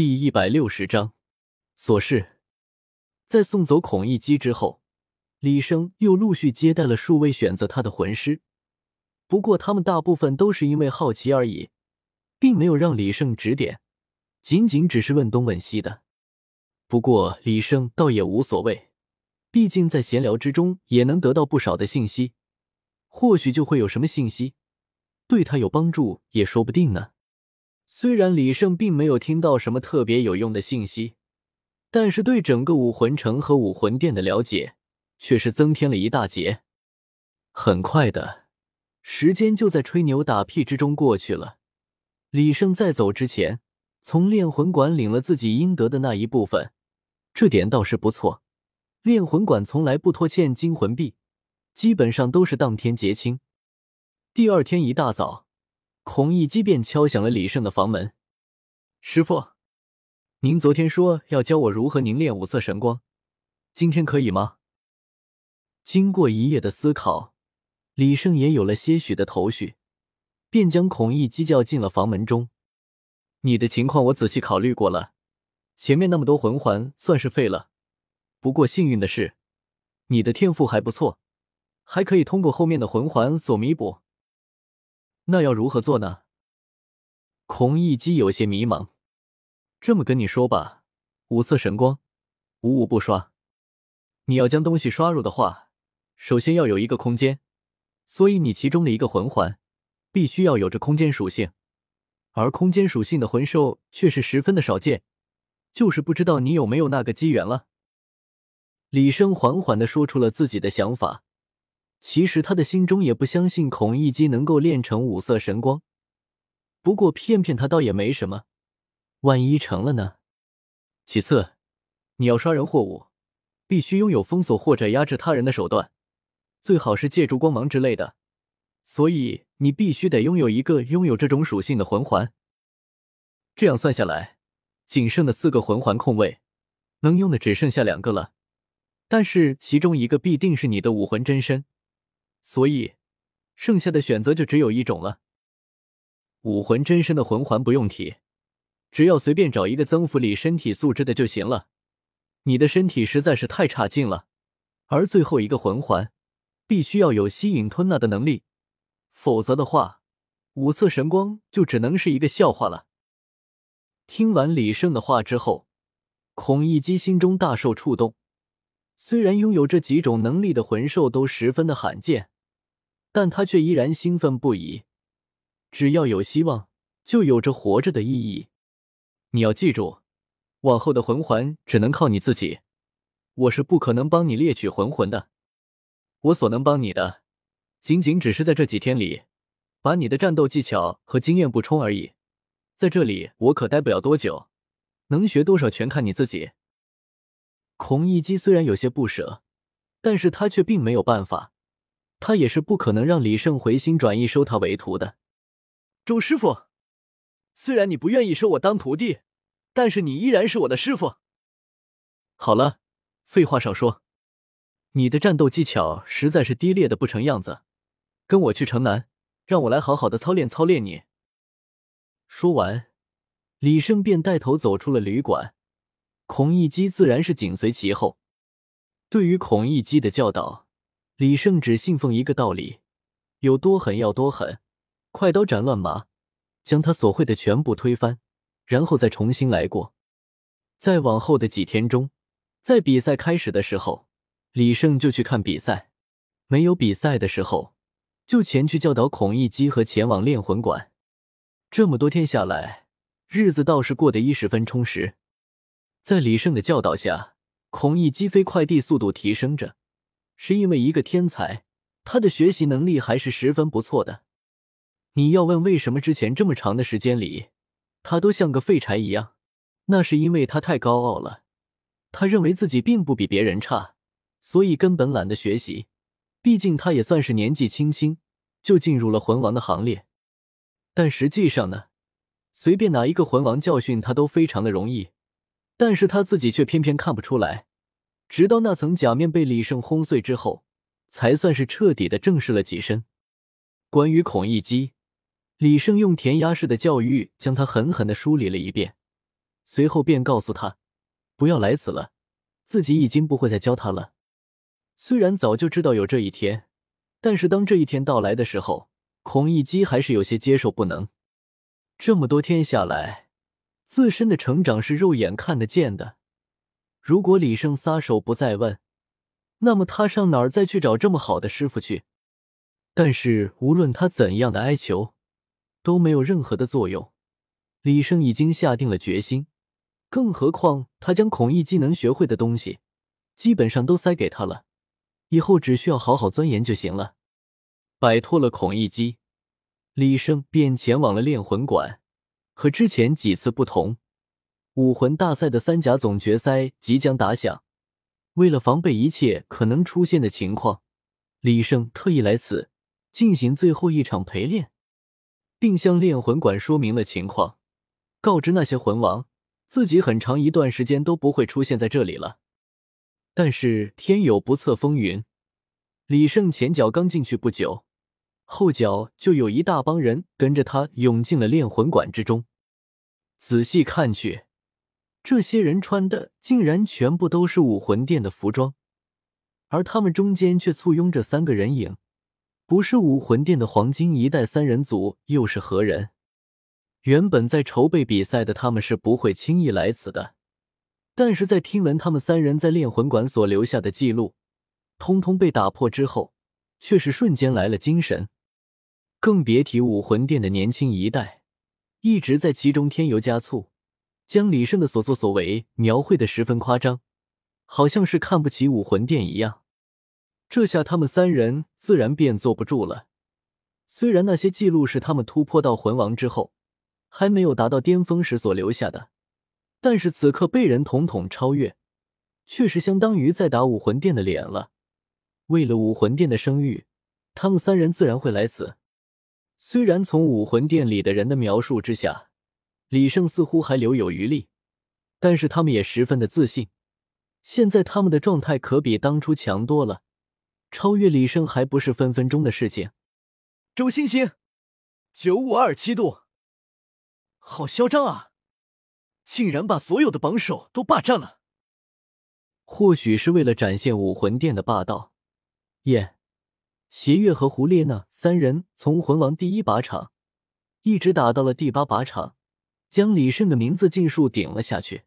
第一百六十章琐事。在送走孔乙己之后，李生又陆续接待了数位选择他的魂师。不过，他们大部分都是因为好奇而已，并没有让李胜指点，仅仅只是问东问西的。不过，李胜倒也无所谓，毕竟在闲聊之中也能得到不少的信息，或许就会有什么信息对他有帮助，也说不定呢。虽然李胜并没有听到什么特别有用的信息，但是对整个武魂城和武魂殿的了解却是增添了一大截。很快的时间就在吹牛打屁之中过去了。李胜在走之前，从炼魂馆领了自己应得的那一部分，这点倒是不错。炼魂馆从来不拖欠金魂币，基本上都是当天结清。第二天一大早。孔乙己便敲响了李胜的房门。师傅，您昨天说要教我如何凝练五色神光，今天可以吗？经过一夜的思考，李胜也有了些许的头绪，便将孔乙己叫进了房门中。你的情况我仔细考虑过了，前面那么多魂环算是废了。不过幸运的是，你的天赋还不错，还可以通过后面的魂环所弥补。那要如何做呢？孔乙己有些迷茫。这么跟你说吧，五色神光，五五不刷。你要将东西刷入的话，首先要有一个空间，所以你其中的一个魂环必须要有着空间属性。而空间属性的魂兽却是十分的少见，就是不知道你有没有那个机缘了。李生缓缓的说出了自己的想法。其实他的心中也不相信孔乙己能够练成五色神光，不过骗骗他倒也没什么，万一成了呢？其次，你要刷人货物，必须拥有封锁或者压制他人的手段，最好是借助光芒之类的。所以你必须得拥有一个拥有这种属性的魂环。这样算下来，仅剩的四个魂环空位，能用的只剩下两个了，但是其中一个必定是你的武魂真身。所以，剩下的选择就只有一种了。武魂真身的魂环不用提，只要随便找一个增幅你身体素质的就行了。你的身体实在是太差劲了。而最后一个魂环，必须要有吸引吞纳的能力，否则的话，五色神光就只能是一个笑话了。听完李胜的话之后，孔乙己心中大受触动。虽然拥有这几种能力的魂兽都十分的罕见。但他却依然兴奋不已。只要有希望，就有着活着的意义。你要记住，往后的魂环只能靠你自己，我是不可能帮你猎取魂魂的。我所能帮你的，仅仅只是在这几天里，把你的战斗技巧和经验补充而已。在这里，我可待不了多久，能学多少全看你自己。孔乙己虽然有些不舍，但是他却并没有办法。他也是不可能让李胜回心转意收他为徒的。周师傅，虽然你不愿意收我当徒弟，但是你依然是我的师傅。好了，废话少说，你的战斗技巧实在是低劣的不成样子，跟我去城南，让我来好好的操练操练你。说完，李胜便带头走出了旅馆，孔乙己自然是紧随其后。对于孔乙己的教导。李胜只信奉一个道理：有多狠要多狠，快刀斩乱麻，将他所会的全部推翻，然后再重新来过。在往后的几天中，在比赛开始的时候，李胜就去看比赛；没有比赛的时候，就前去教导孔乙己和前往炼魂馆。这么多天下来，日子倒是过得一十分充实。在李胜的教导下，孔乙己飞快递速度提升着。是因为一个天才，他的学习能力还是十分不错的。你要问为什么之前这么长的时间里，他都像个废柴一样，那是因为他太高傲了。他认为自己并不比别人差，所以根本懒得学习。毕竟他也算是年纪轻轻就进入了魂王的行列。但实际上呢，随便哪一个魂王教训他都非常的容易，但是他自己却偏偏看不出来。直到那层假面被李胜轰碎之后，才算是彻底的正视了己身。关于孔乙己，李胜用填鸭式的教育将他狠狠的梳理了一遍。随后便告诉他不要来此了，自己已经不会再教他了。虽然早就知道有这一天，但是当这一天到来的时候，孔乙己还是有些接受不能。这么多天下来，自身的成长是肉眼看得见的。如果李胜撒手不再问，那么他上哪儿再去找这么好的师傅去？但是无论他怎样的哀求，都没有任何的作用。李胜已经下定了决心，更何况他将孔乙己能学会的东西，基本上都塞给他了，以后只需要好好钻研就行了。摆脱了孔乙己，李胜便前往了炼魂馆。和之前几次不同，武魂大赛的三甲总决赛即将打响。为了防备一切可能出现的情况，李胜特意来此进行最后一场陪练，并向炼魂馆说明了情况，告知那些魂王自己很长一段时间都不会出现在这里了。但是天有不测风云，李胜前脚刚进去不久，后脚就有一大帮人跟着他涌进了炼魂馆之中。仔细看去。这些人穿的竟然全部都是武魂殿的服装，而他们中间却簇拥着三个人影，不是武魂殿的黄金一代三人组又是何人？原本在筹备比赛的他们是不会轻易来此的，但是在听闻他们三人在炼魂馆所留下的记录，通通被打破之后，却是瞬间来了精神，更别提武魂殿的年轻一代，一直在其中添油加醋。将李胜的所作所为描绘的十分夸张，好像是看不起武魂殿一样。这下他们三人自然便坐不住了。虽然那些记录是他们突破到魂王之后，还没有达到巅峰时所留下的，但是此刻被人统统超越，确实相当于在打武魂殿的脸了。为了武魂殿的声誉，他们三人自然会来此。虽然从武魂殿里的人的描述之下，李胜似乎还留有余力，但是他们也十分的自信。现在他们的状态可比当初强多了，超越李胜还不是分分钟的事情。周星星，九五二七度，好嚣张啊！竟然把所有的榜首都霸占了。或许是为了展现武魂殿的霸道，燕、邪月和胡列娜三人从魂王第一靶场一直打到了第八靶场。将李胜的名字尽数顶了下去。